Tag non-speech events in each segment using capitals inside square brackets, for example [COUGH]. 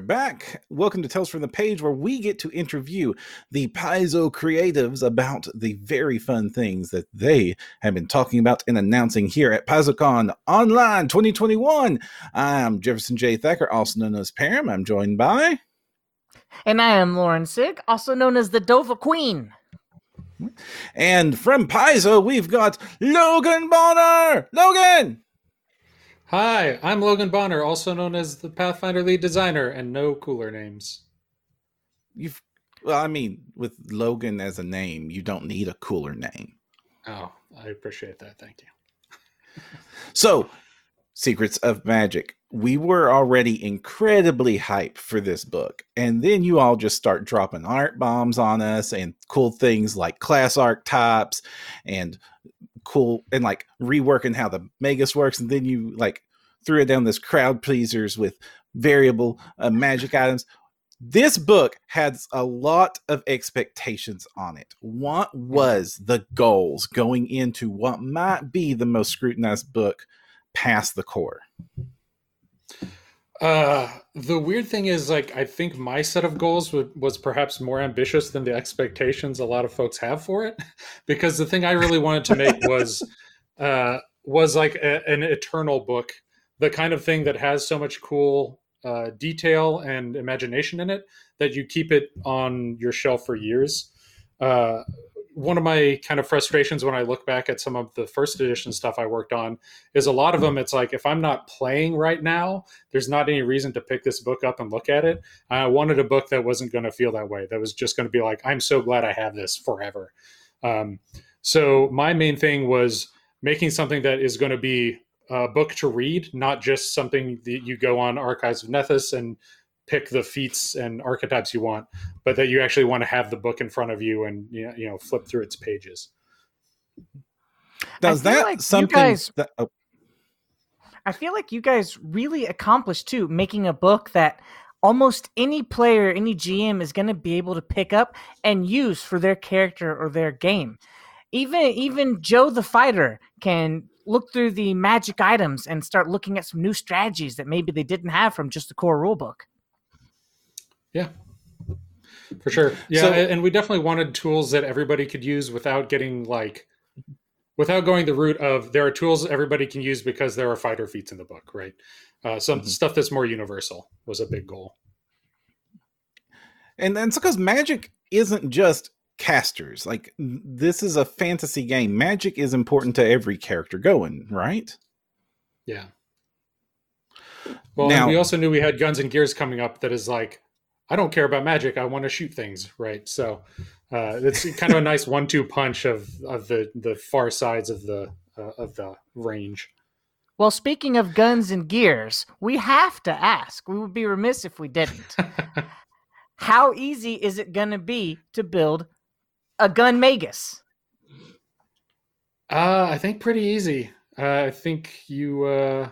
We're back. Welcome to Tales from the Page, where we get to interview the Paizo creatives about the very fun things that they have been talking about and announcing here at PaizoCon Online 2021. I'm Jefferson J. Thacker, also known as Param. I'm joined by. And I am Lauren Sig, also known as the Dova Queen. And from Paizo, we've got Logan Bonner. Logan! Hi, I'm Logan Bonner, also known as the Pathfinder lead designer, and no cooler names. You've, well, I mean, with Logan as a name, you don't need a cooler name. Oh, I appreciate that. Thank you. [LAUGHS] so, Secrets of Magic. We were already incredibly hyped for this book. And then you all just start dropping art bombs on us and cool things like class archetypes and cool and like reworking how the Magus works, and then you like threw it down this crowd pleasers with variable uh, magic items. This book has a lot of expectations on it. What was the goals going into what might be the most scrutinized book past the core? Uh, the weird thing is, like, I think my set of goals was perhaps more ambitious than the expectations a lot of folks have for it, [LAUGHS] because the thing I really wanted to make was, [LAUGHS] uh, was like a, an eternal book, the kind of thing that has so much cool uh, detail and imagination in it that you keep it on your shelf for years. Uh, one of my kind of frustrations when I look back at some of the first edition stuff I worked on is a lot of them. It's like if I'm not playing right now, there's not any reason to pick this book up and look at it. I wanted a book that wasn't going to feel that way. That was just going to be like, I'm so glad I have this forever. Um, so my main thing was making something that is going to be a book to read, not just something that you go on Archives of Nethys and pick the feats and archetypes you want, but that you actually want to have the book in front of you and you know, flip through its pages. Does that like something? Guys, that, oh. I feel like you guys really accomplished too, making a book that almost any player, any GM is going to be able to pick up and use for their character or their game. Even even Joe the fighter can look through the magic items and start looking at some new strategies that maybe they didn't have from just the core rulebook. Yeah, for sure. Yeah, so, and we definitely wanted tools that everybody could use without getting like without going the route of there are tools everybody can use because there are fighter feats in the book, right? Uh, some mm-hmm. stuff that's more universal was a big goal. And then because magic isn't just casters. Like this is a fantasy game. Magic is important to every character going, right? Yeah. Well, now, we also knew we had guns and gears coming up that is like I don't care about magic. I want to shoot things, right? So uh, it's kind of a nice one-two punch of of the the far sides of the uh, of the range. Well, speaking of guns and gears, we have to ask. We would be remiss if we didn't. [LAUGHS] How easy is it going to be to build a gun magus? Uh, I think pretty easy. Uh, I think you.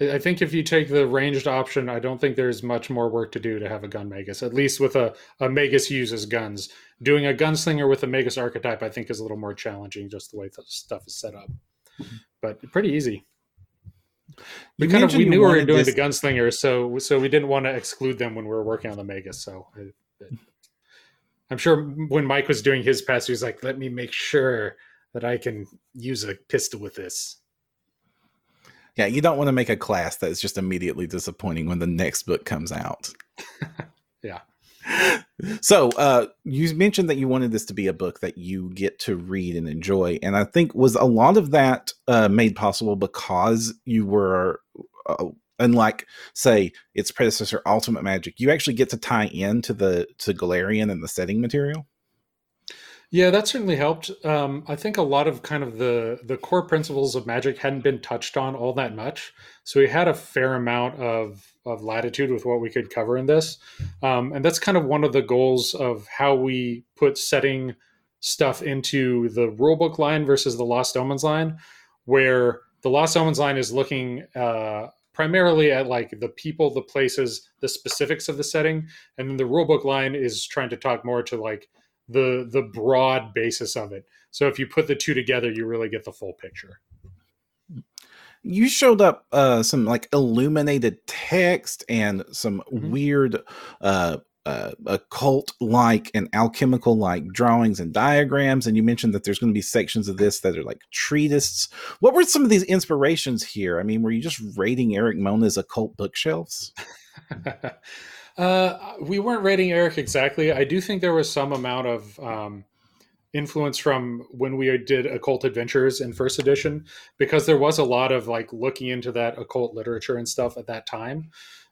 I think if you take the ranged option, I don't think there's much more work to do to have a gun magus. At least with a, a magus uses guns. Doing a gunslinger with a magus archetype, I think, is a little more challenging, just the way the stuff is set up. But pretty easy. We you kind of we knew we were doing this... the gunslinger, so so we didn't want to exclude them when we were working on the magus. So I, [LAUGHS] I'm sure when Mike was doing his pass, he was like, "Let me make sure that I can use a pistol with this." Yeah, you don't want to make a class that's just immediately disappointing when the next book comes out. [LAUGHS] yeah. So, uh, you mentioned that you wanted this to be a book that you get to read and enjoy, and I think was a lot of that uh, made possible because you were, uh, unlike say its predecessor, Ultimate Magic, you actually get to tie in to the to Golarion and the setting material. Yeah, that certainly helped. Um, I think a lot of kind of the the core principles of magic hadn't been touched on all that much, so we had a fair amount of of latitude with what we could cover in this, um, and that's kind of one of the goals of how we put setting stuff into the rulebook line versus the Lost Omens line, where the Lost Omens line is looking uh, primarily at like the people, the places, the specifics of the setting, and then the rulebook line is trying to talk more to like the the broad basis of it. So if you put the two together, you really get the full picture. you showed up uh, some like illuminated text and some mm-hmm. weird uh, uh, occult like and alchemical like drawings and diagrams. And you mentioned that there's going to be sections of this that are like treatises. What were some of these inspirations here? I mean, were you just raiding Erik Mona's occult bookshelves? [LAUGHS] uh, we weren't raiding Erik exactly. I do think there was some amount of. Um, influence from when we did occult adventures in first edition because there was a lot of like looking into that occult literature and stuff at that time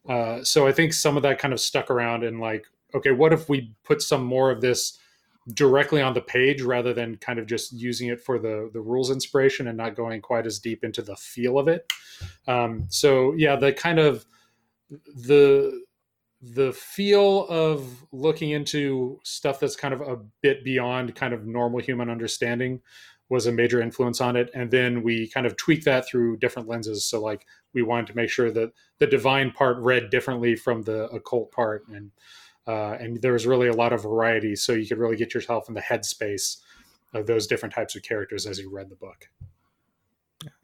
uh, so i think some of that kind of stuck around and like okay what if we put some more of this directly on the page rather than kind of just using it for the the rules inspiration and not going quite as deep into the feel of it um, so yeah the kind of the the feel of looking into stuff that's kind of a bit beyond kind of normal human understanding was a major influence on it. And then we kind of tweaked that through different lenses. So like we wanted to make sure that the divine part read differently from the occult part. And uh, and there was really a lot of variety. So you could really get yourself in the headspace of those different types of characters as you read the book.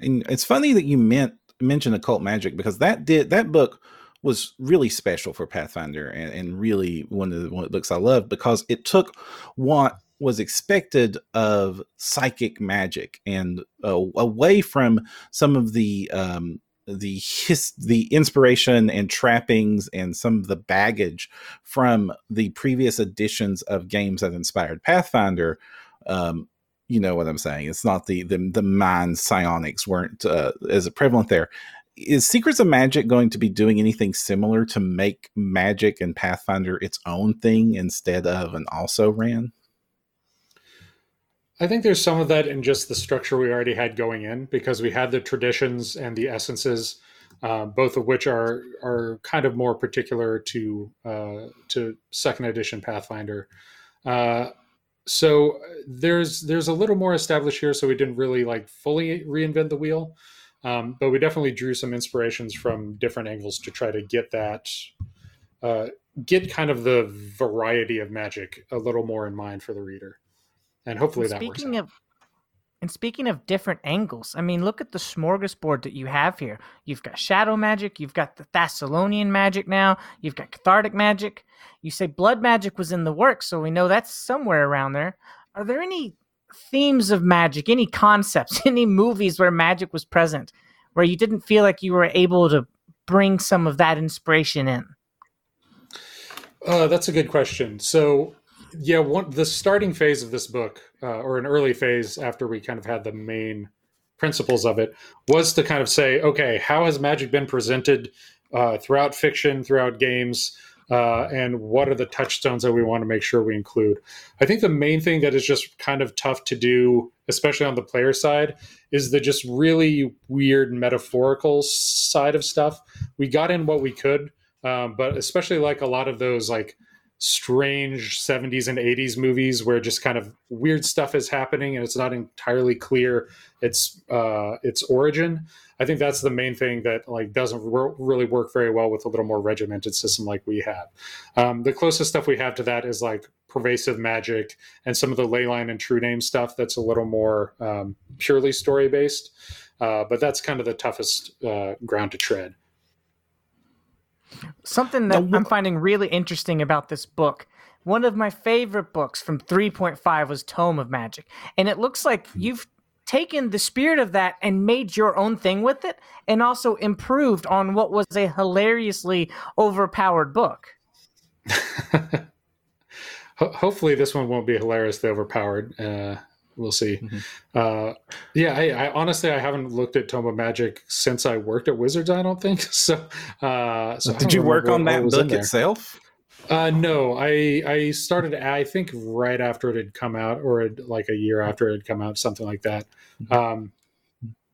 And it's funny that you meant mentioned occult magic because that did that book was really special for Pathfinder and, and really one of the one of books I love because it took what was expected of psychic magic and uh, away from some of the um, the his, the inspiration and trappings and some of the baggage from the previous editions of games that inspired Pathfinder. Um, you know what I'm saying? It's not the the the mind psionics weren't uh, as prevalent there is Secrets of Magic going to be doing anything similar to make Magic and Pathfinder its own thing instead of an also ran? I think there's some of that in just the structure we already had going in because we had the traditions and the essences, uh, both of which are are kind of more particular to uh, to second edition Pathfinder. Uh, so there's there's a little more established here, so we didn't really like fully reinvent the wheel. Um, but we definitely drew some inspirations from different angles to try to get that, uh, get kind of the variety of magic a little more in mind for the reader, and hopefully and that works. Out. Of, and speaking of different angles, I mean, look at the smorgasbord that you have here. You've got shadow magic, you've got the Thassilonian magic now, you've got cathartic magic. You say blood magic was in the works, so we know that's somewhere around there. Are there any themes of magic, any concepts, [LAUGHS] any movies where magic was present, where you didn't feel like you were able to bring some of that inspiration in? Uh, that's a good question. So, yeah, one, the starting phase of this book, uh, or an early phase after we kind of had the main principles of it, was to kind of say, okay, how has magic been presented uh, throughout fiction, throughout games? Uh, and what are the touchstones that we want to make sure we include. I think the main thing that is just kind of tough to do, especially on the player side, is the just really weird metaphorical side of stuff. We got in what we could, um, but especially like a lot of those like strange 70s and 80s movies where just kind of weird stuff is happening and it's not entirely clear its uh, its origin. I think that's the main thing that like doesn't re- really work very well with a little more regimented system like we have. Um, the closest stuff we have to that is like pervasive magic and some of the leyline and true name stuff that's a little more um, purely story based. Uh, but that's kind of the toughest uh, ground to tread. Something that I'm finding really interesting about this book one of my favorite books from 3.5 was Tome of Magic. And it looks like hmm. you've taken the spirit of that and made your own thing with it and also improved on what was a hilariously overpowered book. [LAUGHS] Hopefully, this one won't be hilariously overpowered. Uh, we'll see. Mm-hmm. Uh, yeah, I, I, honestly I haven't looked at Tome of Magic since I worked at Wizards. I don't think [LAUGHS] so. Uh, so did you work on that book itself? Uh, no, I I started I think right after it had come out, or like a year after it had come out, something like that. Mm-hmm. Um,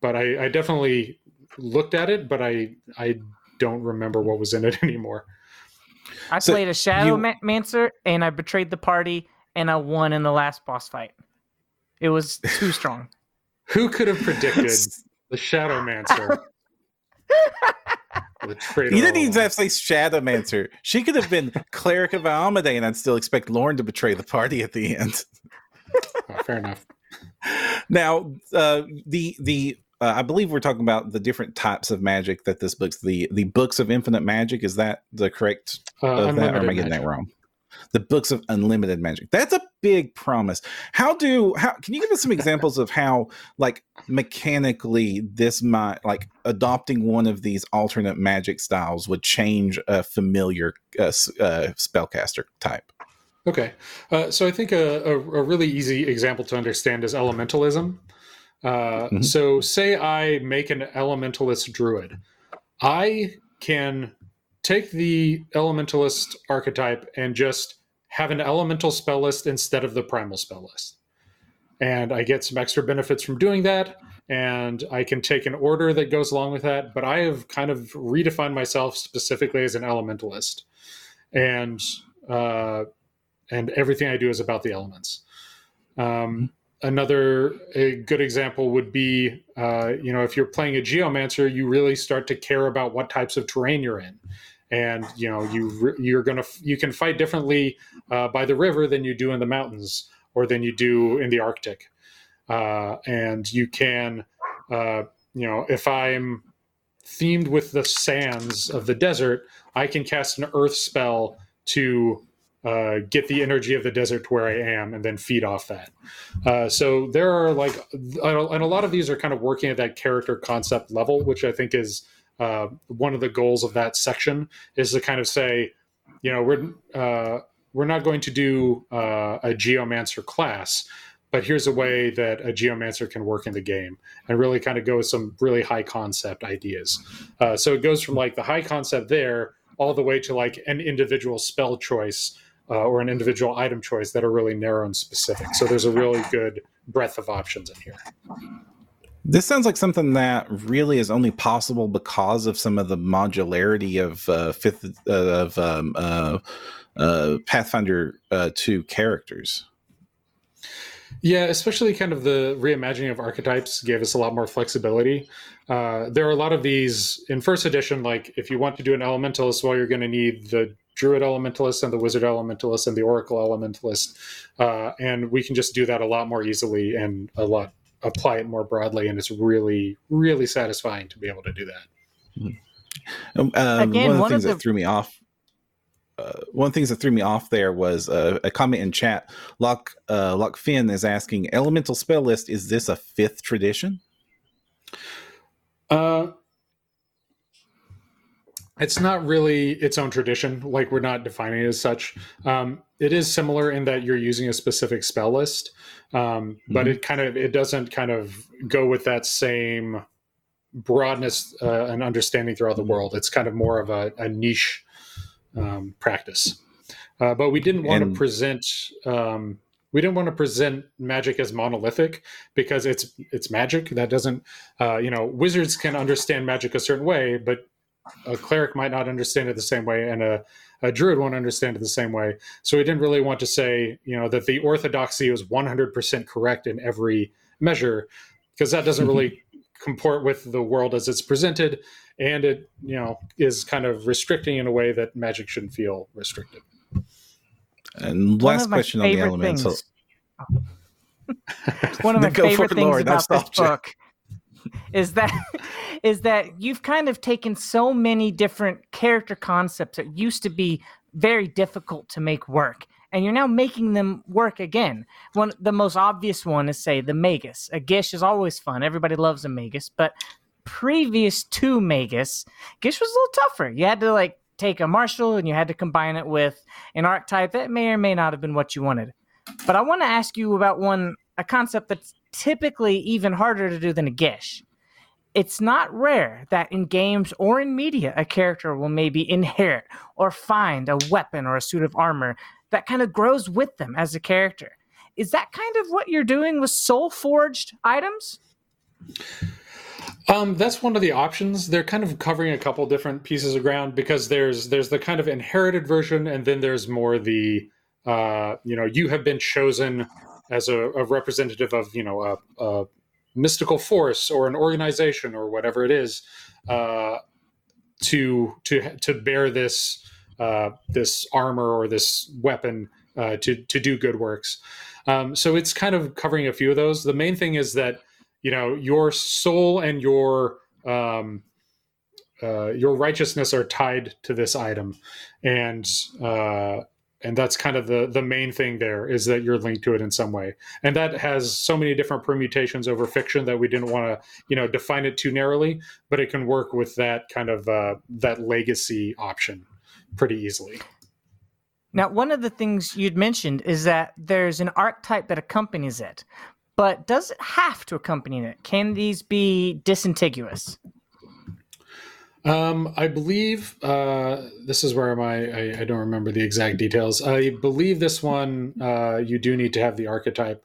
but I, I definitely looked at it, but I I don't remember what was in it [LAUGHS] anymore. I so played a Shadow you... Mancer, and I betrayed the party, and I won in the last boss fight. It was too strong. [LAUGHS] Who could have predicted [LAUGHS] the Shadow Mancer? you didn't even have to say Shadowmancer. She could have been Cleric of Iomedae, and I'd still expect Lauren to betray the party at the end. oh, fair enough. [LAUGHS] Now, uh, the the uh, I believe we're talking about the different types of magic that this book's the the books of infinite magic. Is that the correct? Uh, of that, or am I getting magic. that wrong? The books of unlimited magic. That's a big promise. How do how can you give us some examples of how like mechanically this might like adopting one of these alternate magic styles would change a familiar uh, uh, spellcaster type? Okay, uh, so I think a, a, a really easy example to understand is elementalism. Uh, Mhm. So, say I make an elementalist druid, I can take the elementalist archetype and just have an elemental spell list instead of the primal spell list, and I get some extra benefits from doing that. And I can take an order that goes along with that, but I have kind of redefined myself specifically as an elementalist, and uh, and everything I do is about the elements. Um, another a good example would be, uh, you know, if you're playing a geomancer, you really start to care about what types of terrain you're in, and you know, you you're gonna you can fight differently uh, by the river than you do in the mountains or than you do in the Arctic, uh, and you can, uh, you know, if I'm themed with the sands of the desert, I can cast an earth spell to uh, get the energy of the desert to where I am and then feed off that. Uh, so there are like, and a lot of these are kind of working at that character concept level, which I think is uh, one of the goals of that section is to kind of say, you know, we're uh, we're not going to do uh, a geomancer class, but here's a way that a geomancer can work in the game and really kind of go with some really high concept ideas. Uh, so it goes from like the high concept there all the way to like an individual spell choice uh, or an individual item choice that are really narrow and specific. So there's a really good breadth of options in here. This sounds like something that really is only possible because of some of the modularity of uh, fifth uh, of um, uh, uh, Pathfinder uh, two characters. Yeah, especially kind of the reimagining of archetypes gave us a lot more flexibility. Uh, there are a lot of these in first edition. Like, if you want to do an elementalist, well, you're going to need the druid elementalist and the wizard elementalist and the oracle elementalist, uh, and we can just do that a lot more easily and a lot apply it more broadly, and it's really, really satisfying to be able to do that. Um, um, Again, one of the one things of that threw me off. Uh, one of the things that threw me off there was uh, a comment in chat. Lock uh, Lock Finn is asking, "Elemental spell list is this a fifth tradition?" Uh, it's not really its own tradition. Like we're not defining it as such. Um, it is similar in that you're using a specific spell list, um, but Mhm. it kind of it doesn't kind of go with that same broadness uh, and understanding throughout the Mhm. world. It's kind of more of a, a niche um, practice. Uh, but we didn't want And- to present. Um, we didn't want to present magic as monolithic because it's it's magic that doesn't uh, you know wizards can understand magic a certain way but a cleric might not understand it the same way and a, a druid won't understand it the same way. So we didn't really want to say you know that the orthodoxy was 100% correct in every measure because that doesn't really [LAUGHS] comport with the world as it's presented and it you know is kind of restricting in a way that magic shouldn't feel restricted. And last question on the favorite elemental. things- [LAUGHS] One of my [LAUGHS] Go for favorite things Lauren, I about this book [LAUGHS] is that is that you've kind of taken so many different character concepts that used to be very difficult to make work and you're now making them work again. One the most obvious one is say the magus. A gish is always fun. Everybody loves a magus but previous to magus gish was a little tougher. You had to like take a martial and you had to combine it with an archetype that may or may not have been what you wanted. But I want to ask you about one a concept that's typically even harder to do than a gish. It's not rare that in games or in media a character will maybe inherit or find a weapon or a suit of armor that kind of grows with them as a character. Is that kind of what you're doing with soul forged items? Um, that's one of the options. They're kind of covering a couple different pieces of ground because there's there's the kind of inherited version, and then there's more the uh, you know you have been chosen as a, a representative of you know a, a mystical force or an organization or whatever it is uh, to to to bear this uh, this armor or this weapon uh, to to do good works. Um, so it's kind of covering a few of those. The main thing is that you know your soul and your um, uh, your righteousness are tied to this item, and uh, and that's kind of the the main thing there is that you're linked to it in some way, and that has so many different permutations over fiction that we didn't want to you know define it too narrowly, but it can work with that kind of uh, that legacy option pretty easily. Now, one of the things you'd mentioned is that there's an archetype that accompanies it, but does it have to accompany it? Can these be disintiguous? Um, I believe uh, this is where my I, I, don't remember the exact details. I believe this one uh, you do need to have the archetype.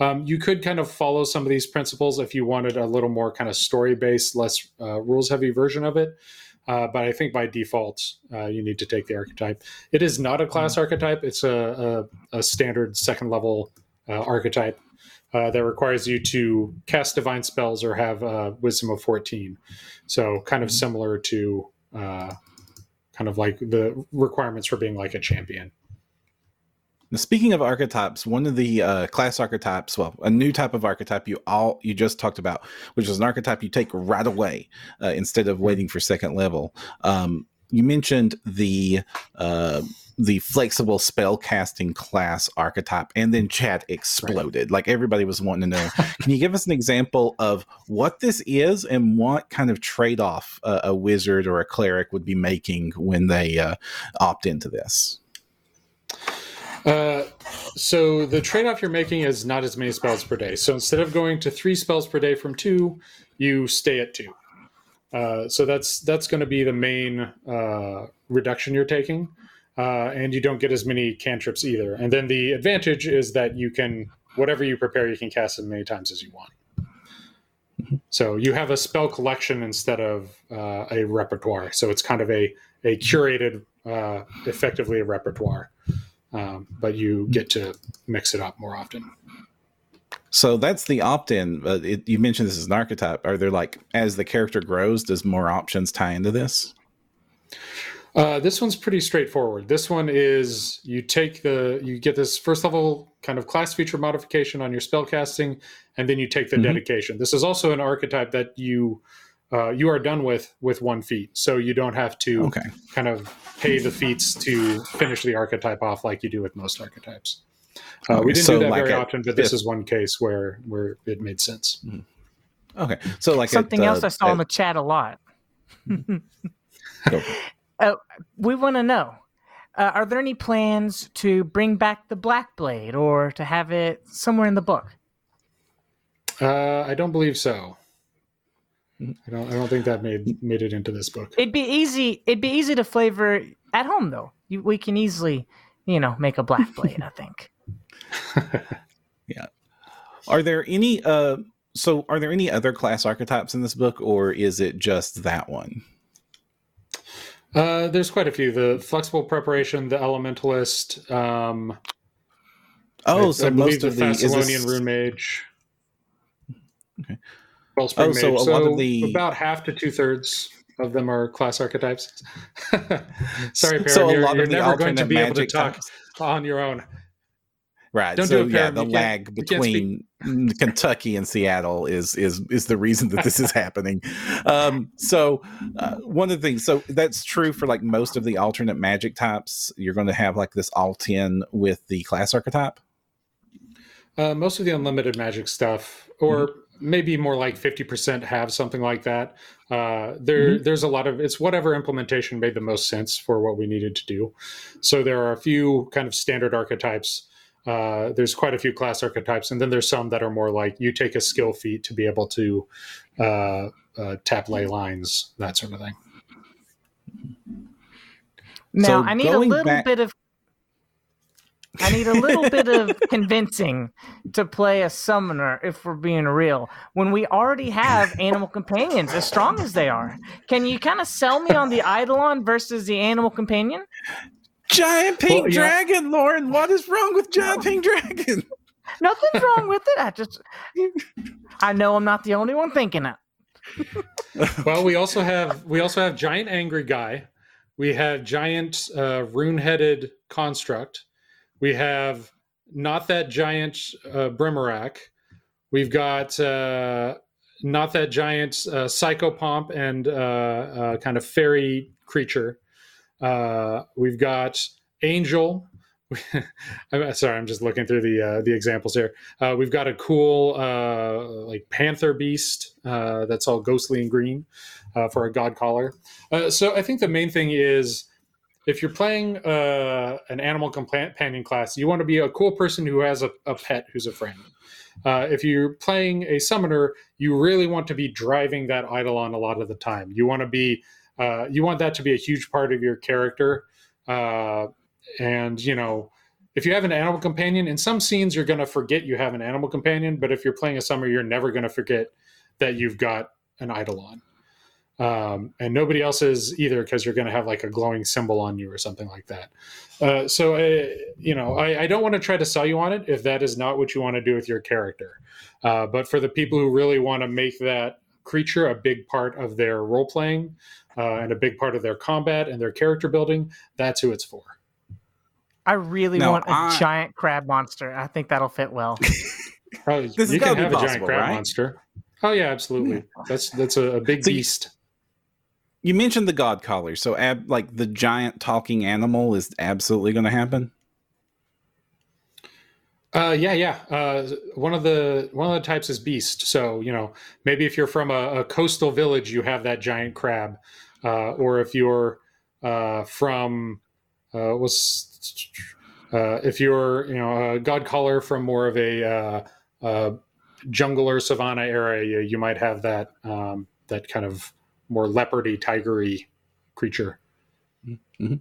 Um, you could kind of follow some of these principles if you wanted a little more kind of story based, less uh, rules heavy version of it. Uh, but I think by default, uh, you need to take the archetype. It is not a class mm-hmm. archetype; it's a, a, a standard second level uh, archetype uh, that requires you to cast divine spells or have a wisdom of fourteen. So, kind of mm-hmm. similar to uh, kind of like the requirements for being like a champion. Now, speaking of archetypes, one of the uh, class archetypes, well, a new type of archetype you all you just talked about, which is an archetype you take right away uh, instead of waiting for second level. Um, you mentioned the uh, the flexible spell casting class archetype, and then chat exploded. Right. Like everybody was wanting to know. [LAUGHS] Can you give us an example of what this is and what kind of trade off a wizard or a cleric would be making when they uh, opt into this? Uh, so the trade-off you're making is not as many spells per day. So instead of going to three spells per day from two, you stay at two. Uh, so that's that's going to be the main uh, reduction you're taking, uh, and you don't get as many cantrips either. And then the advantage is that you can whatever you prepare, you can cast as many times as you want. So you have a spell collection instead of uh, a repertoire. So it's kind of a a curated, uh, effectively a repertoire um, but you get to mix it up more often. So that's the opt-in. Uh, it, you mentioned this is an archetype. Are there like as the character grows, does more options tie into this? Uh, this one's pretty straightforward. This one is you take the you get this first level kind of class feature modification on your spell casting, and then you take the mm-hmm. dedication. This is also an archetype that you uh, you are done with with one feat, so you don't have to okay. kind of pay the feats to finish the archetype off like you do with most archetypes. Uh, okay, we didn't so do that like very a, often, but this is one case where where it made sense. Hmm. Okay, so like something a, else I saw in the chat a lot. [LAUGHS] uh, we want to know: uh, Are there any plans to bring back the Black Blade, or to have it somewhere in the book? Uh, I don't believe so. I don't. I don't think that made made it into this book. It'd be easy. It'd be easy to flavor at home, though. You, we can easily, you know, make a black [LAUGHS] blade. I think. [LAUGHS] yeah. Are there any? Uh, so, are there any other class archetypes in this book, or is it just that one? Uh, there's quite a few. The flexible preparation, the elementalist. Um, oh, I, so I most of the Thassilonian this... rune mage. Okay. Wellspring oh, so Mage. a so lot of the about half to two thirds of them are class archetypes. [LAUGHS] Sorry, Perrin, so you're, you're never going to be able to talk types. on your own. Right. Don't so do yeah, the lag between Kentucky and Seattle is is is the reason that this is [LAUGHS] happening. Um, so uh, one of the things, so that's true for like most of the alternate magic types. You're going to have like this alt in with the class archetype. Uh, most of the unlimited magic stuff, or mm-hmm maybe more like 50% have something like that. Uh, there, mm-hmm. there's a lot of it's whatever implementation made the most sense for what we needed to do. So there are a few kind of standard archetypes. Uh, there's quite a few class archetypes, and then there's some that are more like you take a skill feat to be able to uh, uh tap ley lines, that sort of thing. Now so I need a little back- bit of I need a little bit of [LAUGHS] convincing to play a summoner if we're being real. When we already have animal companions as strong as they are. Can you kind of sell me on the Eidolon versus the animal companion? Giant pink well, dragon, Lauren. What is wrong with giant pink dragon? [LAUGHS] Nothing's wrong with it. I just I know I'm not the only one thinking it. [LAUGHS] well, we also have we also have giant angry guy. We have giant uh, rune-headed construct we have not that giant uh, Brimorak. we've got uh, not that giant uh, psychopomp and uh, uh, kind of fairy creature. Uh, we've got Angel. [LAUGHS] I'm sorry, I'm just looking through the uh, the examples here. Uh, we've got a cool uh, like panther beast uh, that's all ghostly and green uh, for a god caller. Uh, so I think the main thing is if you're playing uh, an animal companion class, you want to be a cool person who has a, a pet who's a friend. Uh, if you're playing a summoner, you really want to be driving that eidolon a lot of the time. You want to be, uh, you want that to be a huge part of your character. Uh, and you know, if you have an animal companion, in some scenes you're going to forget you have an animal companion, but if you're playing a summer, you're never going to forget that you've got an eidolon um, and nobody else is either because you're going to have like a glowing symbol on you or something like that. Uh, so, uh, you know, I, I don't want to try to sell you on it if that is not what you want to do with your character. Uh, but for the people who really want to make that creature a big part of their role playing uh, and a big part of their combat and their character building, that's who it's for. I really no, want a I... giant crab monster. I think that'll fit well. [LAUGHS] [LAUGHS] this you can have a giant crab right? monster. Oh yeah, absolutely. That's that's a, a big so beast you mentioned the god caller, so ab, like the giant talking animal is absolutely going to happen. Uh, yeah, yeah. Uh, one of the one of the types is beast. So you know, maybe if you're from a, a coastal village, you have that giant crab, uh, or if you're uh, from uh, was uh, if you're you know a god caller from more of a jungle or savanna area, you, you might have that um, that kind of more leopardy, tigery creature. Mm-hmm.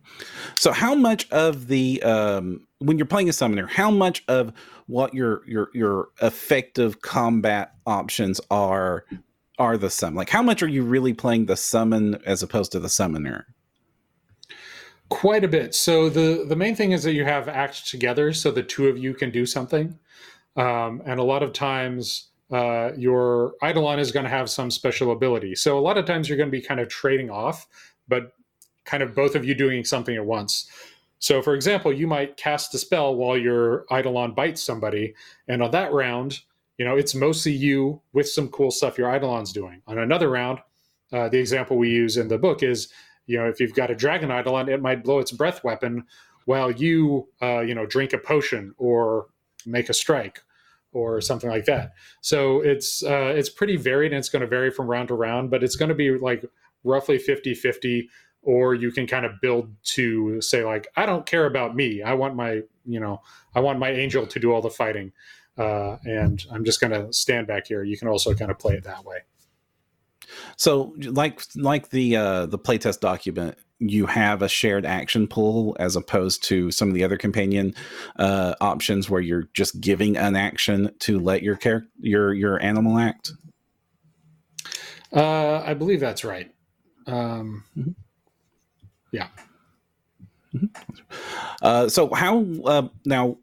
So, how much of the um, when you're playing a summoner, how much of what your your your effective combat options are are the summon? Like, how much are you really playing the summon as opposed to the summoner? Quite a bit. So the the main thing is that you have act together, so the two of you can do something. Um, and a lot of times, uh, your Eidolon is going to have some special ability. So a lot of times you're going to be kind of trading off, but kind of both of you doing something at once. So, for example, you might cast a spell while your Eidolon bites somebody, and on that round, you know, it's mostly you with some cool stuff your Eidolon's doing. On another round, uh, the example we use in the book is, you know, if you've got a dragon Eidolon, it might blow its breath weapon while you, uh, you know, drink a potion or make a strike or something like that. So it's uh, it's pretty varied and it's going to vary from round to round, but it's going to be like roughly 50-50 or you can kind of build to say like I don't care about me. I want my, you know, I want my angel to do all the fighting. Uh, and I'm just going to stand back here. You can also kind of play it that way. So, like like the uh, the playtest document, you have a shared action pool as opposed to some of the other companion uh, options where you're just giving an action to let your character your your animal act. Uh, I believe that's right. Um, mm-hmm. Yeah. Mm-hmm. Uh, so how uh, now?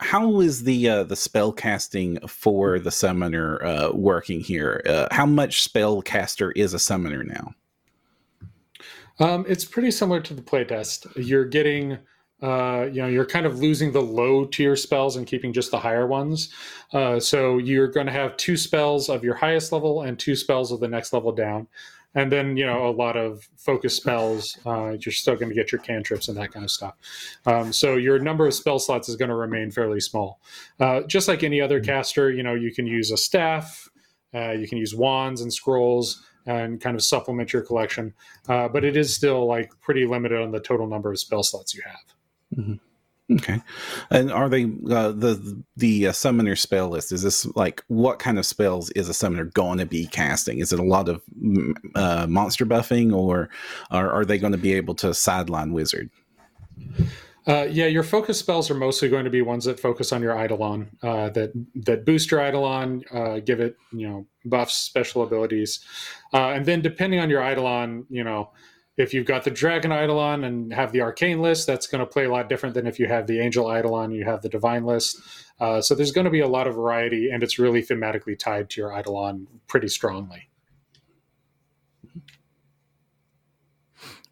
how is the uh, the spell casting for the summoner uh, working here? Uh, how much spell caster is a summoner now? Um, it's pretty similar to the playtest. You're getting, uh, you know, you're kind of losing the low tier spells and keeping just the higher ones. Uh, so you're going to have two spells of your highest level and two spells of the next level down and then you know a lot of focus spells. Uh, you're still going to get your cantrips and that kind of stuff. Um, so your number of spell slots is going to remain fairly small. Uh, just like any other caster, you know you can use a staff, uh, you can use wands and scrolls and kind of supplement your collection, uh, but it is still like pretty limited on the total number of spell slots you have. Mm-hmm. Okay, and are they uh, the the uh, summoner spell list? Is this like what kind of spells is a summoner going to be casting? Is it a lot of uh, monster buffing, or, are they going to be able to sideline wizard? Uh, yeah, your focus spells are mostly going to be ones that focus on your Eidolon, uh, that that boost your Eidolon, uh, give it you know buffs, special abilities, uh, and then depending on your Eidolon, you know if you've got the Dragon Eidolon and have the Arcane list, that's going to play a lot different than if you have the Angel Eidolon and you have the Divine list. Uh, so there's going to be a lot of variety, and it's really thematically tied to your Eidolon pretty strongly.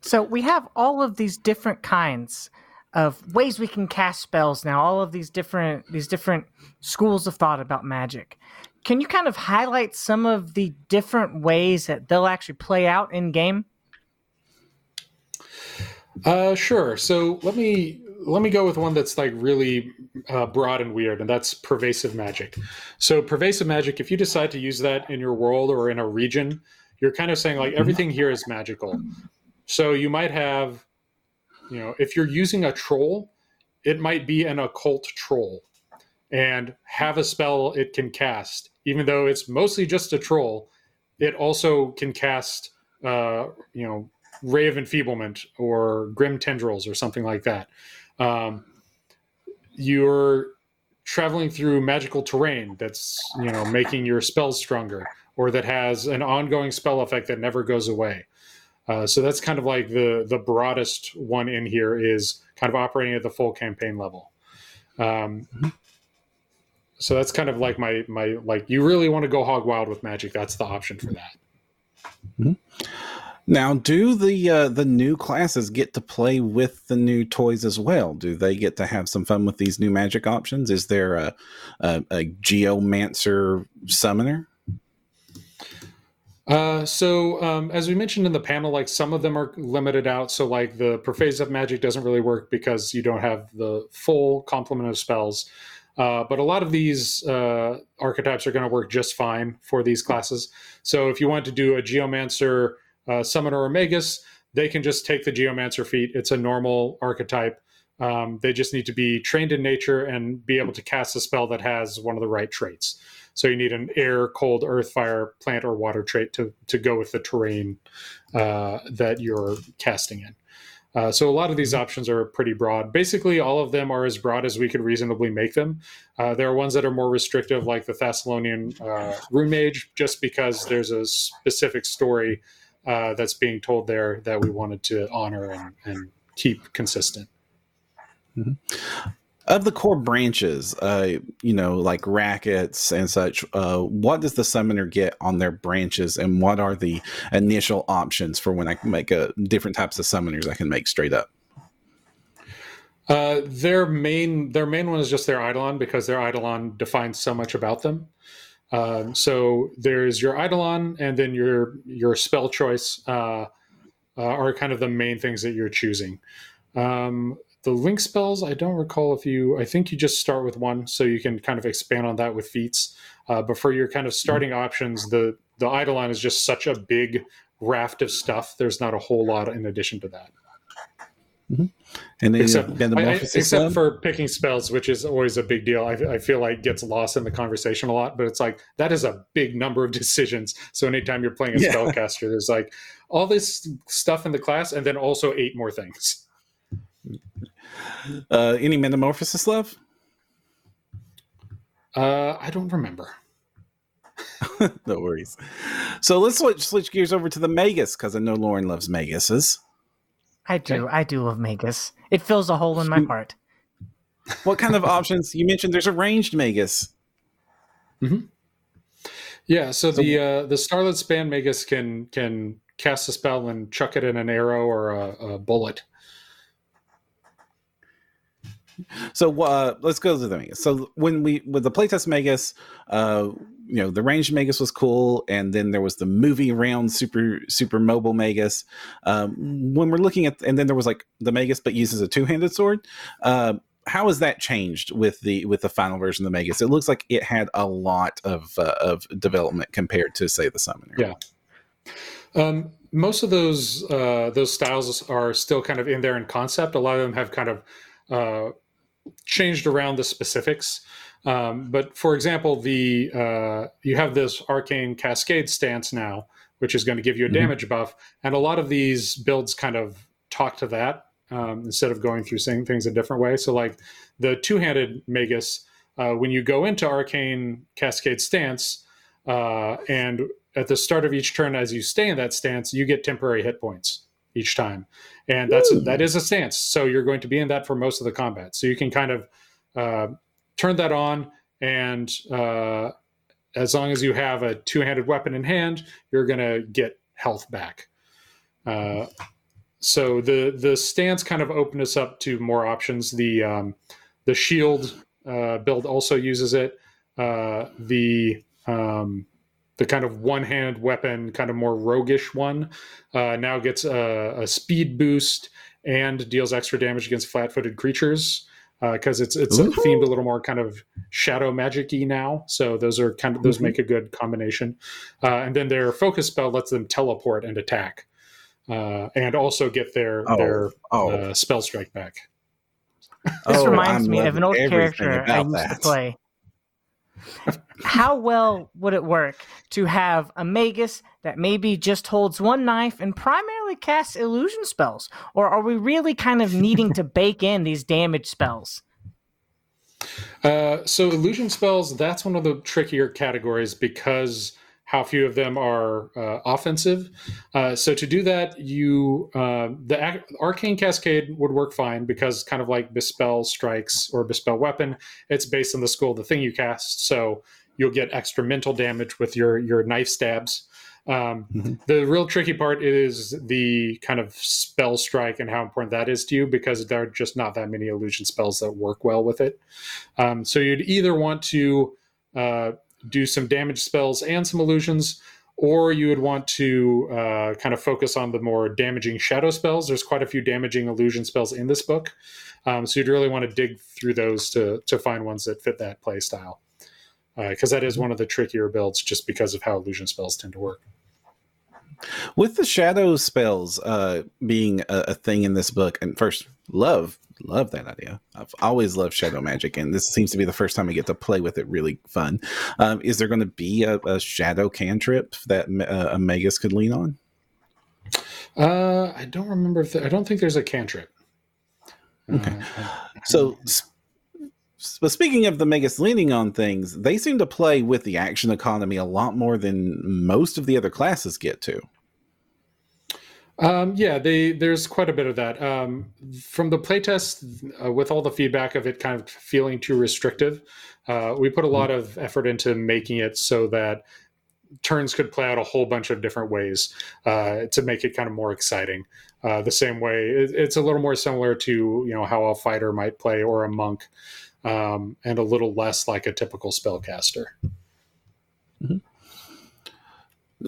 So we have all of these different kinds of ways we can cast spells now. All of these different these different schools of thought about magic. Can you kind of highlight some of the different ways that they'll actually play out in game? Uh, sure. So let me let me go with one that's like really uh, broad and weird, and that's pervasive magic. So pervasive magic, if you decide to use that in your world or in a region, you're kind of saying like mm-hmm. everything here is magical. So you might have, you know, if you're using a troll, it might be an occult troll, and have a spell it can cast, even though it's mostly just a troll. It also can cast, uh, you know, ray of enfeeblement or grim tendrils or something like that. Um, you're traveling through magical terrain that's you know making your spells stronger or that has an ongoing spell effect that never goes away. Uh, so that's kind of like the the broadest one in here is kind of operating at the full campaign level. Um, so that's kind of like my my like you really want to go hog wild with magic. That's the option for that. Mm-hmm. Now, do the uh, the new classes get to play with the new toys as well? Do they get to have some fun with these new magic options? Is there a a, a geomancer summoner? Uh, so um, as we mentioned in the panel, like some of them are limited out. So like the pervasive magic doesn't really work because you don't have the full complement of spells. Uh, but a lot of these uh, archetypes are going to work just fine for these classes. So if you want to do a geomancer uh, Summoner or Magus, they can just take the Geomancer feat. It's a normal archetype. Um, they just need to be trained in nature and be able to cast a spell that has one of the right traits. So you need an air, cold, earth, fire, plant, or water trait to to go with the terrain uh, that you're casting in. Uh, so a lot of these mm-hmm. options are pretty broad. Basically, all of them are as broad as we could reasonably make them. Uh, there are ones that are more restrictive, like the Thassilonian uh, Rune Mage, just because there's a specific story uh, that's being told there that we wanted to honor and, and keep consistent. Mm-hmm. Of the core branches, uh, you know, like rackets and such, uh, what does the summoner get on their branches, and what are the initial options for when I can make a different types of summoners I can make straight up? Uh, their main their main one is just their eidolon because their eidolon defines so much about them. Um, so there's your Eidolon, and then your your spell choice uh, uh, are kind of the main things that you're choosing. Um, the link spells, I don't recall if you. I think you just start with one, so you can kind of expand on that with feats. Uh, but for your kind of starting options, the the Eidolon is just such a big raft of stuff. There's not a whole lot in addition to that. Mm-hmm. And except, I, except for picking spells, which is always a big deal. I, I, feel like gets lost in the conversation a lot, but it's like that is a big number of [LAUGHS] decisions. So anytime you're playing a yeah. spellcaster, there's like all this stuff in the class, and then also eight more things. Uh, any metamorphosis love? Uh, I don't remember. [LAUGHS] no worries. So let's switch, switch gears over to the Magus because I know Lauren loves Maguses. I do. Okay. I do love Magus. It fills a hole in my heart. What kind of [LAUGHS] options? You mentioned there's a ranged Magus. Mm-hmm. Yeah. So, so the uh, the Starlit Span Magus can can cast a spell and chuck it in an arrow or a, a bullet. So uh, let's go to the Magus. So when we with the playtest Magus, uh, you know the ranged Magus was cool, and then there was the movie round super super mobile Magus. Um, when we're looking at, and then there was like the Magus, but uses a two handed sword. Uh, how has that changed with the with the final version of the Magus? It looks like it had a lot of uh, of development compared to say the Summoner. Yeah. Um, most of those uh, those styles are still kind of in there in concept. A lot of them have kind of uh, changed around the specifics. Um, but for example, the uh, you have this arcane cascade stance now, which is going to give you a mm-hmm. damage buff, and a lot of these builds kind of talk to that um, instead of going through saying things a different way. So like the two-handed Magus, uh, when you go into arcane cascade stance, uh, and at the start of each turn, as you stay in that stance, you get temporary hit points each time, and that's Ooh. that is a stance. So you're going to be in that for most of the combat. So you can kind of uh, turn that on, and uh, as long as you have a two-handed weapon in hand, you're going to get health back. Uh, so the the stance kind of opened us up to more options. The um, the shield uh, build also uses it. Uh, the um, the kind of one hand weapon, kind of more roguish one, uh, now gets a, a, speed boost and deals extra damage against flat footed creatures because uh, it's it's Ooh. themed a little more kind of shadow magic magicy now. So those are kind of those mm-hmm. make a good combination. Uh, and then their focus spell lets them teleport and attack, uh, and also get their oh. their oh. Uh, spell strike back. This oh, reminds I'm me of an old character I used that. to play. How well would it work to have a magus that maybe just holds one knife and primarily casts illusion spells? Or are we really kind of needing to [LAUGHS] bake in these damage spells? Uh, so illusion spells, that's one of the trickier categories because how few of them are uh, offensive. Uh, so to do that, you uh, the arcane cascade would work fine because kind of like bespell strikes or bespell weapon, it's based on the school of the thing you cast. So you'll get extra mental damage with your your knife stabs. Um, mm-hmm. The real tricky part is the kind of spell strike and how important that is to you because there are just not that many illusion spells that work well with it. Um, so you'd either want to uh, do some damage spells and some illusions, or you would want to uh, kind of focus on the more damaging shadow spells. There's quite a few damaging illusion spells in this book, um, so you'd really want to dig through those to to find ones that fit that play style, because uh, that is one of the trickier builds, just because of how illusion spells tend to work. With the shadow spells uh, being a, a, thing in this book, and first, love love that idea. I've always loved shadow magic, and this seems to be the first time we get to play with it. Really fun. Um, is there going to be a, a, shadow cantrip that uh, a Magus could lean on? Uh, I don't remember if the, I don't think there's a cantrip. Okay, uh, so. But speaking of the Magus leaning on things, they seem to play with the action economy a lot more than most of the other classes get to. Um, yeah, they, there's quite a bit of that. Um, from the playtest, uh, with all the feedback of it kind of feeling too restrictive, uh, we put a lot of effort into making it so that turns could play out a whole bunch of different ways uh, to make it kind of more exciting. Uh, the same way, it, it's a little more similar to you know how a fighter might play or a monk, um, and a little less like a typical spellcaster. Mm-hmm.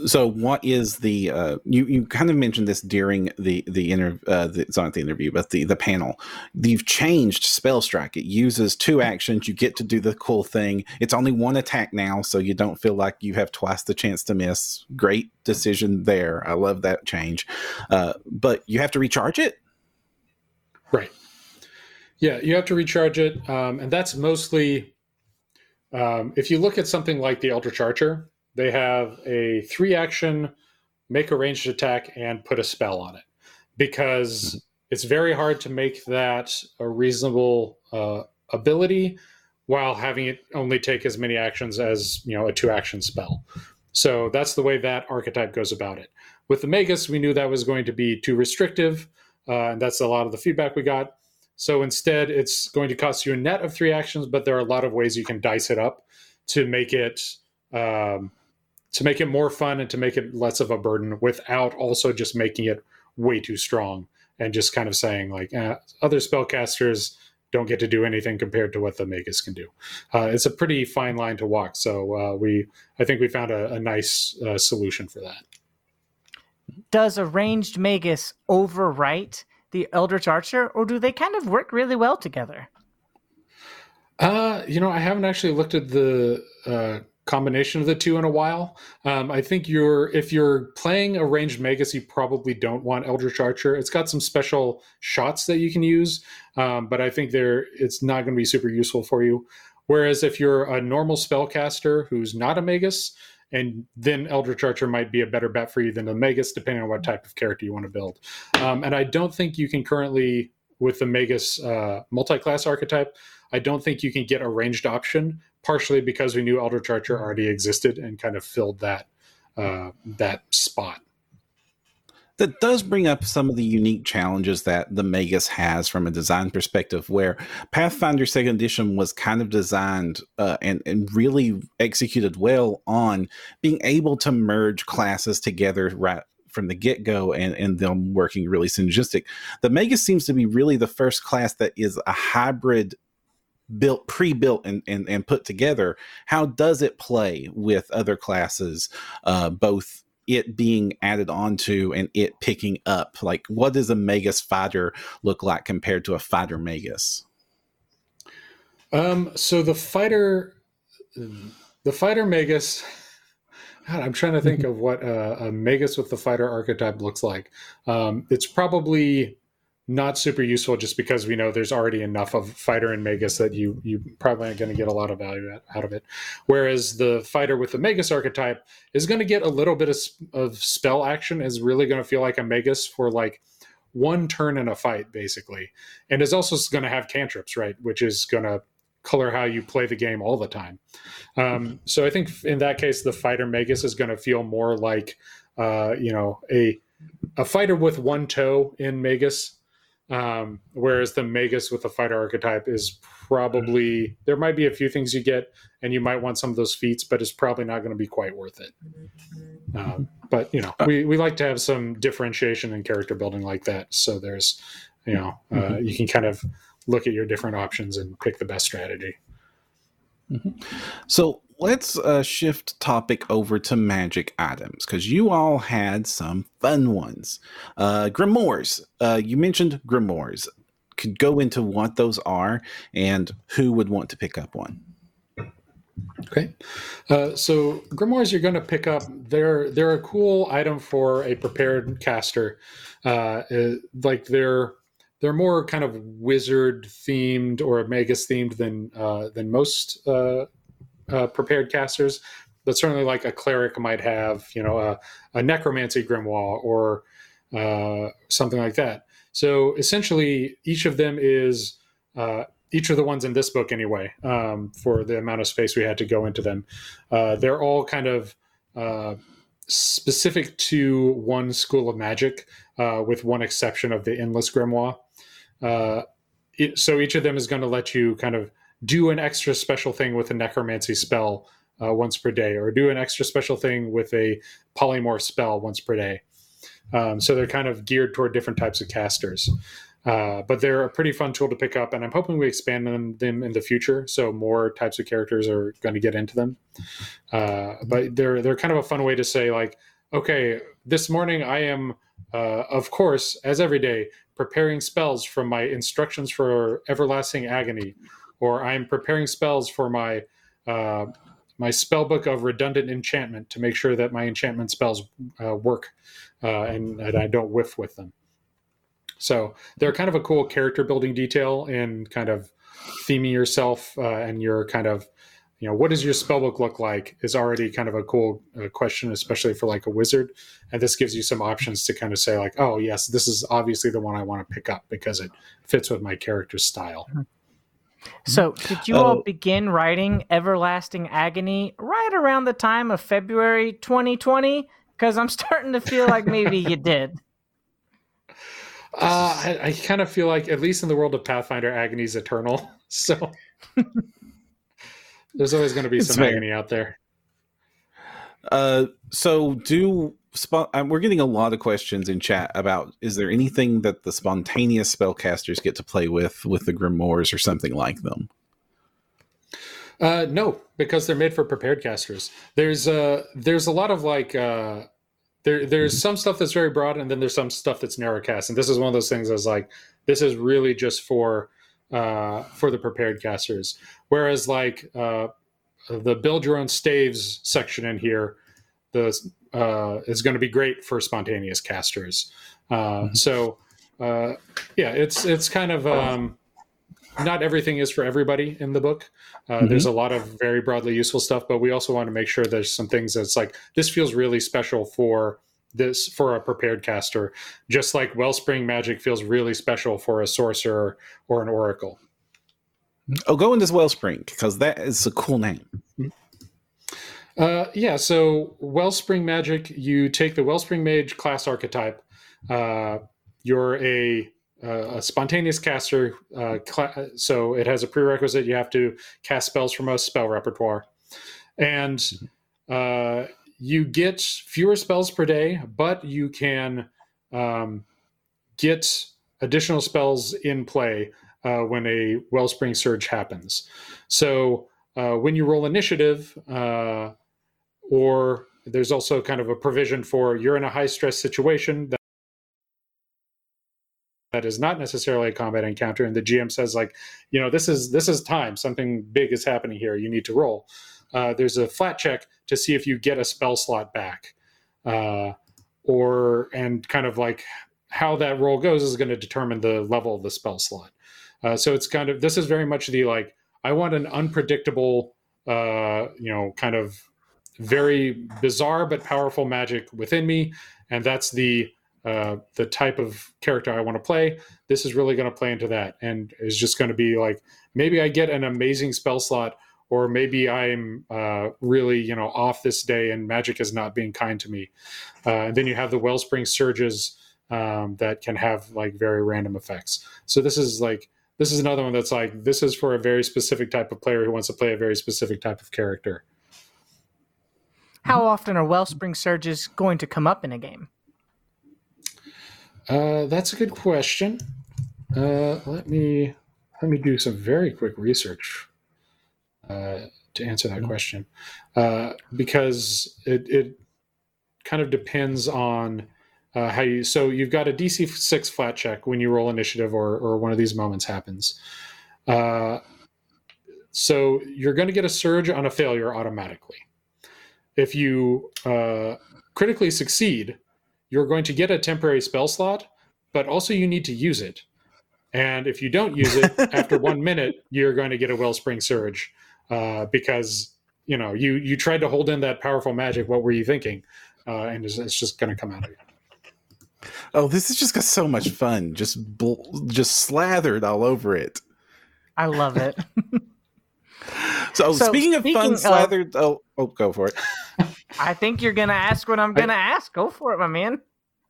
So, what is the uh, you you kind of mentioned this during the the interview? Uh, the, it's not the interview, but the the panel. You've changed spell strike. It uses two actions. You get to do the cool thing. It's only one attack now, so you don't feel like you have twice the chance to miss. Great decision there. I love that change. Uh, but you have to recharge it. Right. Yeah, you have to recharge it, um, and that's mostly um, if you look at something like the Eldritch Archer they have a three action make a ranged attack and put a spell on it. Because mm-hmm. it's very hard to make that a reasonable uh, ability while having it only take as many actions as you know a two action spell. So that's the way that archetype goes about it. With the magus we knew that was going to be too restrictive uh, and that's a lot of the feedback we got so instead it's going to cost you a net of three actions but there are a lot of ways you can dice it up to make it um, to make it more fun and to make it less of a burden without also just making it way too strong and just kind of saying like eh, other spellcasters don't get to do anything compared to what the magus can do. Uh, it's a pretty fine line to walk. So uh, we, I think we found a, a nice uh, solution for that. Does a ranged magus overwrite the Eldritch Archer, or do they kind of work really well together? Uh, you know, I haven't actually looked at the uh, combination of the two in a while. Um, I think you're if you're playing a ranged Magus, you probably don't want Eldritch Archer. It's got some special shots that you can use, um, but I think there it's not going to be super useful for you. Whereas if you're a normal spellcaster who's not a Magus, and then Eldritch Archer might be a better bet for you than a Magus, depending on what type of character you want to build. Um, and I don't think you can currently with the Magus uh, multi-class archetype. I don't think you can get a ranged option partially because we knew Eldritch Archer already existed and kind of filled that uh, that spot. That does bring up some of the unique challenges that the Magus has from a design perspective, where Pathfinder Second Edition was kind of designed uh, and, and really executed well on being able to merge classes together right from the get go, and and them working really synergistic. The Magus seems to be really the first class that is a hybrid built pre-built and, and and put together how does it play with other classes uh both it being added onto and it picking up like what does a magus fighter look like compared to a fighter magus? Um so the fighter the fighter magus God, i'm trying to think of what a, a magus with the fighter archetype looks like. Um it's probably not super useful just because we know there's already enough of fighter and magus that you you probably aren't going to get a lot of value out of it. Whereas the fighter with the magus archetype is going to get a little bit of, of spell action is really going to feel like a magus for like one turn in a fight basically. And is also going to have cantrips right which is going to color how you play the game all the time. Um, so i think in that case the fighter magus is going to feel more like uh, you know a a fighter with one toe in magus um, whereas the Magus with the fighter archetype is probably there might be a few things you get, and you might want some of those feats, but it's probably not going to be quite worth it. Um, but you know, we we like to have some differentiation and character building like that. So there's, you know, uh, mm-hmm. you can kind of look at your different options and pick the best strategy. Mm-hmm. So let's uh, shift topic over to magic items because you all had some fun ones. Uh, grimoires. Uh, you mentioned grimoires. Could go into what those are and who would want to pick up one. Okay, uh, so grimoires you're going to pick up. They're they're a cool item for a prepared caster. Uh, like they're they're more kind of wizard themed or magus themed than uh, than most uh, uh, prepared casters, but certainly like a cleric might have, you know, a, a necromancy grimoire or uh, something like that. So essentially, each of them is uh, each of the ones in this book, anyway, um, for the amount of space we had to go into them. Uh, they're all kind of uh, specific to one school of magic, uh, with one exception of the endless grimoire. It, so each of them is going to let you kind of do an extra special thing with a necromancy spell uh, once per day, or do an extra special thing with a polymorph spell once per day. Um, so they're kind of geared toward different types of casters. Uh, but they're a pretty fun tool to pick up, and I'm hoping we expand them, them in the future, so more types of characters are going to get into them. Uh, but they're they're kind of a fun way to say like, okay, this morning I am, uh, of course, as every day, preparing spells from my instructions for everlasting agony or I'm preparing spells for my uh, my spell book of redundant enchantment to make sure that my enchantment spells uh, work uh, and, and, I don't whiff with them. So they're kind of a cool character building detail and kind of theming yourself uh, and your kind of you know what does your spellbook look like is already kind of a cool uh, question especially for like a wizard and this gives you some options to kind of say like oh yes this is obviously the one i want to pick up because it fits with my character's style mm-hmm. So, did you all oh. begin writing Everlasting Agony right around the time of February 2020? Because I'm starting to feel like maybe you did. [LAUGHS] Uh, I, I kind of feel like, at least in the world of Pathfinder, agony is eternal. [LAUGHS] So, [LAUGHS] there's always going to be some agony out there. Uh, so do um, we're getting a lot of questions in chat about is there anything that the spontaneous spellcasters get to play with with the grimoires or something like them? Uh, no, because they're made for prepared casters. There's uh, there's a lot of like uh, there there's mm-hmm. some stuff that's very broad, and then there's some stuff that's narrow cast. And this is one of those things that's like this is really just for uh, for the prepared casters. Whereas like uh, the build your own staves section in here, the uh, is going to be great for spontaneous casters. Uh, mm-hmm. So, uh, yeah, it's it's kind of um, not everything is for everybody in the book. Uh, mm-hmm. There's a lot of very broadly useful stuff, but we also want to make sure there's some things that's like this feels really special for this for a prepared caster, just like Wellspring Magic feels really special for a sorcerer or an oracle. Oh, go into Wellspring because that is a cool name. Uh, yeah, so Wellspring Magic, you take the Wellspring Mage class archetype. Uh, you're a, a spontaneous caster, uh, cl- so it has a prerequisite. You have to cast spells from a spell repertoire, and uh, you get fewer spells per day, but you can um, get additional spells in play uh, when a Wellspring Surge happens. So when you roll initiative, or there's also kind of a provision for you're in a high stress situation that that is not necessarily a combat encounter. And the gm says like you know this is this is time. Something big is happening here. You need to roll. Uh, there's a flat check to see if you get a spell slot back. Uh, or and kind of like how that roll goes is going to determine the level of the spell slot. Uh, so it's kind of this is very much the like I want an unpredictable, uh, you know, kind of very bizarre but powerful magic within me, and that's the uh, the type of character I want to play. This is really going to play into that, and is just going to be like maybe I get an amazing spell slot, or maybe I'm uh, really you know off this day and magic is not being kind to me. Uh, and then you have the wellspring surges um, that can have like very random effects. So this is like this is another one that's like this is for a very specific type of player who wants to play a very specific type of character. How often are Wellspring Surges going to come up in a game? Uh, that's a good question. Uh, let me let me do some very quick research uh, to answer that question, uh, because it, it kind of depends on uh, how you so you've got a DC six flat check when you roll initiative or or one of these moments happens. Uh, so you're going to get a surge on a failure automatically. If you uh, critically succeed, you're going to get a temporary spell slot, but also you need to use it. And if you don't use it [LAUGHS] after one minute, you're going to get a wellspring surge uh, because you know you you tried to hold in that powerful magic. What were you thinking? Uh, and it's, it's just going to come out of you. Oh, this is just got so much fun. Just bl- just slathered all over it. I love it. [LAUGHS] so, so, speaking of fun of, slathered, oh, oh, go for it. I think you're gonna ask what I'm gonna I, ask. Go for it, my man.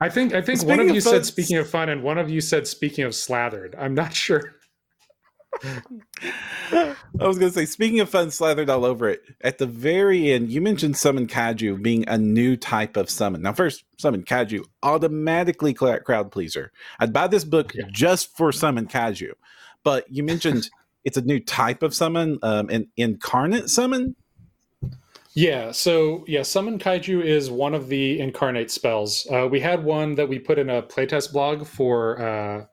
I think I think speaking one of you fun, said speaking of fun, and one of you said speaking of slathered. I'm not sure. [LAUGHS] I was going to say, speaking of fun slathered all over it, at the very end, you mentioned Summon Kaiju being a new type of summon. Now, first, Summon Kaiju, automatically crowd pleaser. I'd buy this book yeah. just for Summon Kaiju. But you mentioned it's a new type of summon, um, an incarnate summon. Yeah, so yeah, Summon Kaiju is one of the incarnate spells. Uh, we had one that we put in a playtest blog for. Uh,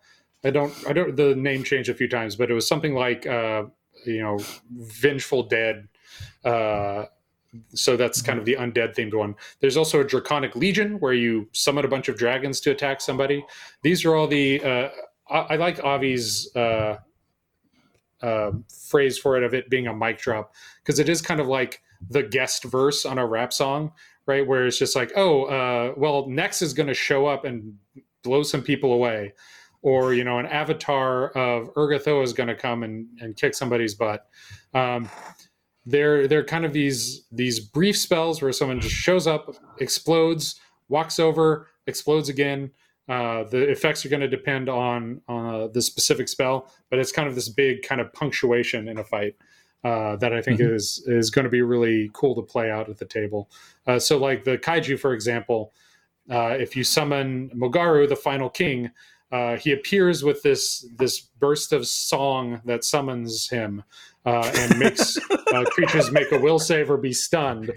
I don't, I don't. The name changed a few times, but it was something like, uh, you know, Vengeful Dead. Uh, so that's kind of the undead themed one. There's also a Draconic Legion where you summon a bunch of dragons to attack somebody. These are all the. Uh, I, I, like Avi's uh, uh, phrase for it of it being a mic drop because it is kind of like the guest verse on a rap song, right? Where it's just like, oh, uh, well, Nex is going to show up and blow some people away or you know an avatar of Urgathoa is going to come and, and kick somebody's butt. Um, they're they're kind of these these brief spells where someone just shows up, explodes, walks over, explodes again. Uh, the effects are going to depend on uh, the specific spell, but it's kind of this big kind of punctuation in a fight uh, that I think mm-hmm. is is going to be really cool to play out at the table. Uh, so, like the kaiju, for example, uh, if you summon Mogaru, the final king, uh, he appears with this this burst of song that summons him uh, and makes [LAUGHS] uh, creatures make a will save or be stunned.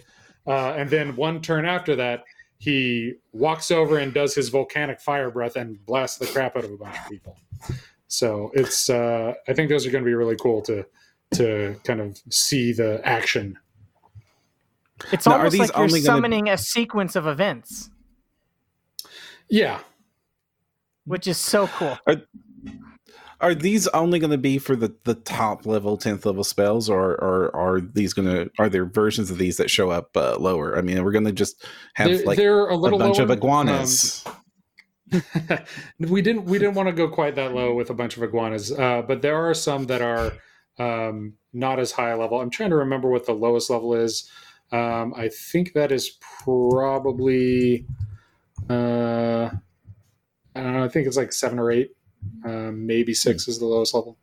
Uh, and then one turn after that, he walks over and does his volcanic fire breath and blasts the crap out of a bunch of people. So it's uh, I think those are going to be really cool to to kind of see the action. It's now, almost like you're summoning gonna... a sequence of events. Yeah, which is so cool. Are, are these only going to be for the, the top level, tenth level spells, or, or are these going to are there versions of these that show up uh, lower? I mean, we're going to just have they're, like they're a, a bunch lower, of iguanas. Um, [LAUGHS] we didn't we didn't want to go quite that low with a bunch of iguanas, uh, but there are some that are um, not as high level. I'm trying to remember what the lowest level is. Um, I think that is probably. Uh, I don't know. I think it's like seven or eight. Um, maybe six is the lowest level.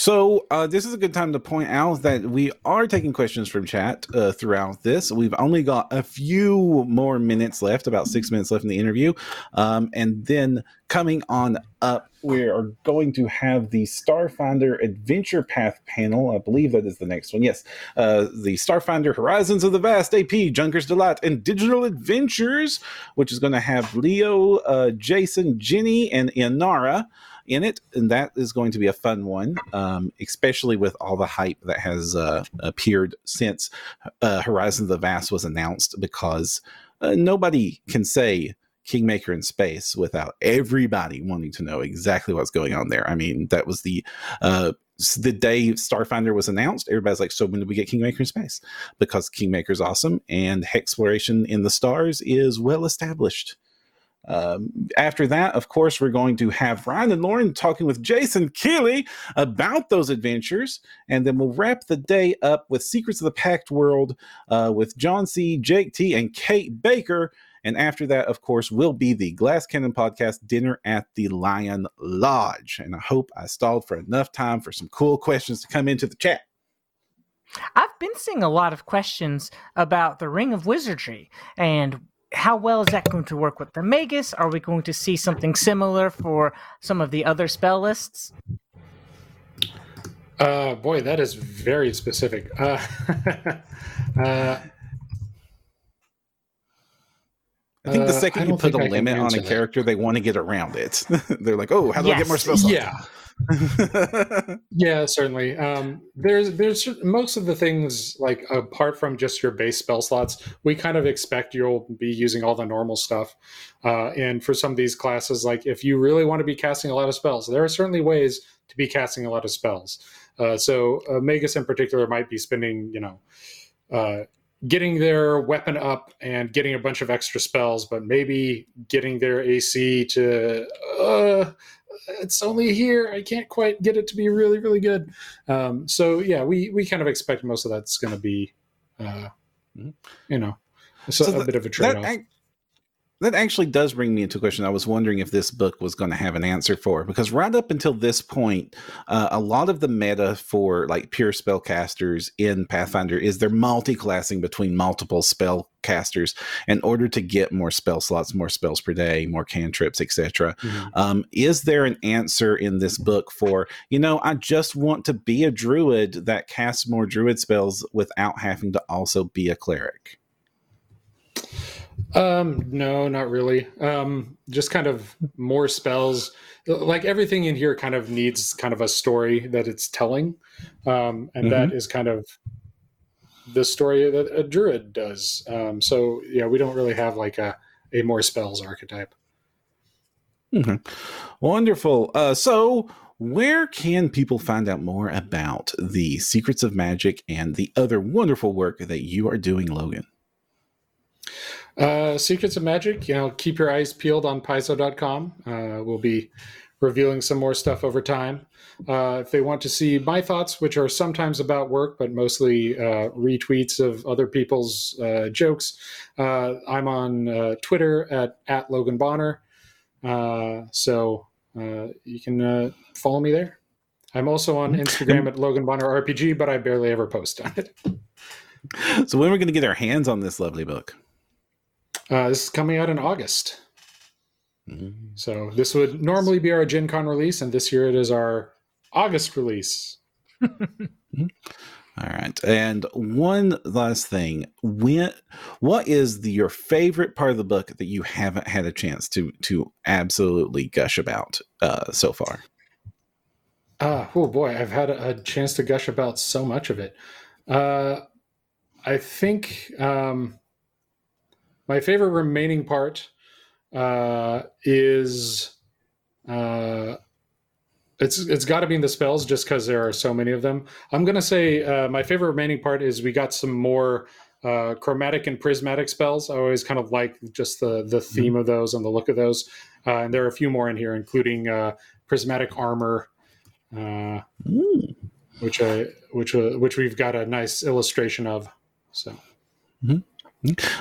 So uh, this is a good time to point out that we are taking questions from chat uh, throughout this. We've only got a few more minutes left, about six minutes left in the interview, um, and then coming on up, we are going to have the Starfinder Adventure Path panel. I believe that is the next one. Yes, uh, the Starfinder Horizons of the Vast, AP, Junker's Delight, and Digital Adventures, which is going to have Leo, uh, Jason, Jenny, and Inara in it, and that is going to be a fun one, um, especially with all the hype that has uh, appeared since uh, Horizon of the Vast was announced, because uh, nobody can say Kingmaker in space without everybody wanting to know exactly what's going on there. I mean, that was the uh, the day Starfinder was announced. Everybody's like, "So when did we get Kingmaker in space?" Because Kingmaker's awesome, and exploration in the stars is well established. Um, after that, of course, we're going to have Ryan and Lauren talking with Jason Keeley about those adventures, and then we'll wrap the day up with Secrets of the Pact World uh, with John C., Jake T., and Kate Baker. And after that, of course, will be the Glass Cannon podcast dinner at the Lion Lodge. And I hope I stalled for enough time for some cool questions to come into the chat. I've been seeing a lot of questions about the Ring of Wizardry and how well is that going to work with the Magus? Are we going to see something similar for some of the other spell lists? Uh, boy, that is very specific. Uh, [LAUGHS] uh, I think the uh, second I you put a think I can limit on a answer that. character, they want to get around it. [LAUGHS] They're like, "Oh, how do I get more Yes. spell slots?" yeah, [LAUGHS] yeah, certainly. Um, there's there's most of the things like apart from just your base spell slots, we kind of expect you'll be using all the normal stuff. Uh, and for some of these classes, like if you really want to be casting a lot of spells, there are certainly ways to be casting a lot of spells. Uh, so uh, Magus in particular might be spending, you know, uh, getting their weapon up and getting a bunch of extra spells, but maybe getting their AC to uh, it's only here. I can't quite get it to be really, really good. Um, so yeah, we we kind of expect most of that's going to be, uh, Mhm. you know, so, So a the- bit of a trade off. That actually does bring me into a question. I was wondering if this book was going to have an answer for because right up until this point, uh, a lot of the meta for like pure spellcasters in Pathfinder is they're multi-classing between multiple spellcasters in order to get more spell slots, more spells per day, more cantrips, etc. Mhm. Um, is there an answer in this book for, you know, I just want to be a druid that casts more druid spells without having to also be a cleric? Um, no, not really. Um, just kind of more spells. Like everything in here kind of needs kind of a story that it's telling. Um, and that is kind of the story that a druid does. Um, so yeah, we don't really have like a, a more spells archetype. Mhm. Wonderful. Uh, so, where can people find out more about the secrets of magic and the other wonderful work that you are doing, Logan? Uh, Secrets of Magic, you know, keep your eyes peeled on paizo.com. Uh, we'll be revealing some more stuff over time. Uh, if they want to see my thoughts, which are sometimes about work, but mostly uh, retweets of other people's uh, jokes, uh, I'm on uh, Twitter at, at Logan Bonner. Uh, so uh, you can uh, follow me there. I'm also on Instagram at Logan Bonner RPG, but I barely ever post on it. So, when are we going to get our hands on this lovely book? Uh, this is coming out in August. Mm. So this would normally be our Gen Con release, and this year it is our August release. All right. And one last thing. When what is the, your favorite part of the book that you haven't had a chance to to absolutely gush about uh, so far? Ah, oh boy, I've had a, a chance to gush about so much of it. Uh, I think um, my favorite remaining part uh, is uh, it's it's got to be in the spells just because there are so many of them. I'm gonna say uh, my favorite remaining part is we got some more uh, chromatic and prismatic spells. I always kind of like just the the theme of those and the look of those. Uh, and there are a few more in here, including uh, prismatic armor, uh, Mm. which I which uh, which we've got a nice illustration of. So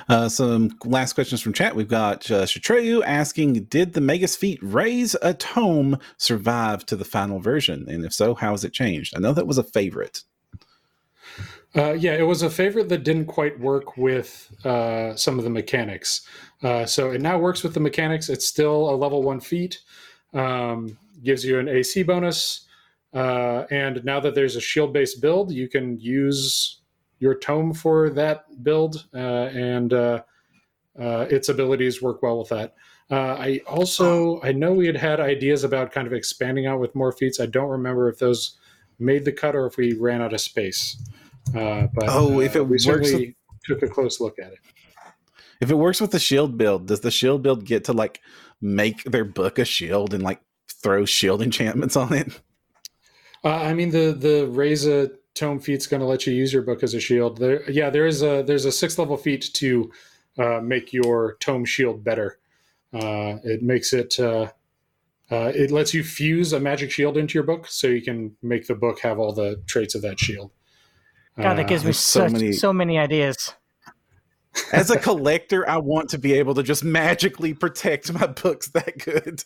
Uh, some last questions from chat. We've got uh, Shatreyu asking, "Did the Magus feat raise a tome survive to the final version? And if so, how has it changed?" I know that was a favorite. Uh, yeah, it was a favorite that didn't quite work with uh, some of the mechanics. Uh, so it now works with the mechanics. It's still a level one feat. Um, gives you an AC bonus, uh, and now that there's a shield based build, you can use your tome for that build, uh, and uh, uh, its abilities work well with that. Uh, I also I know we had had ideas about kind of expanding out with more feats. I don't remember if those made the cut or if we ran out of space. Uh, but oh, if it we works, certainly with, took a close look at it. if it works with the shield build, does the shield build get to like make their book a shield and like throw shield [LAUGHS] enchantments on it? Uh, I mean, the the raise a tome feat's going to let you use your book as a shield. There, yeah, there is a there's a six level feat to uh, make your tome shield better. Uh, it makes it uh, uh, it lets you fuse a magic shield into your book, so you can make the book have all the traits of that shield. God, that Uh, gives me so such, many- so many ideas. As a collector, I want to be able to just magically protect my books that good.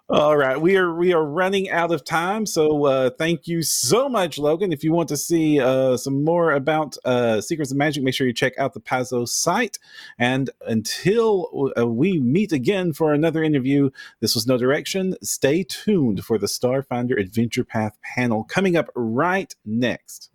[LAUGHS] All right, we are we are running out of time, so uh, thank you so much, Logan. If you want to see uh, some more about uh, Secrets of Magic, make sure you check out the Paizo site. And until uh, we meet again for another interview, this was Know Direction. Stay tuned for the Starfinder Adventure Path panel coming up right next.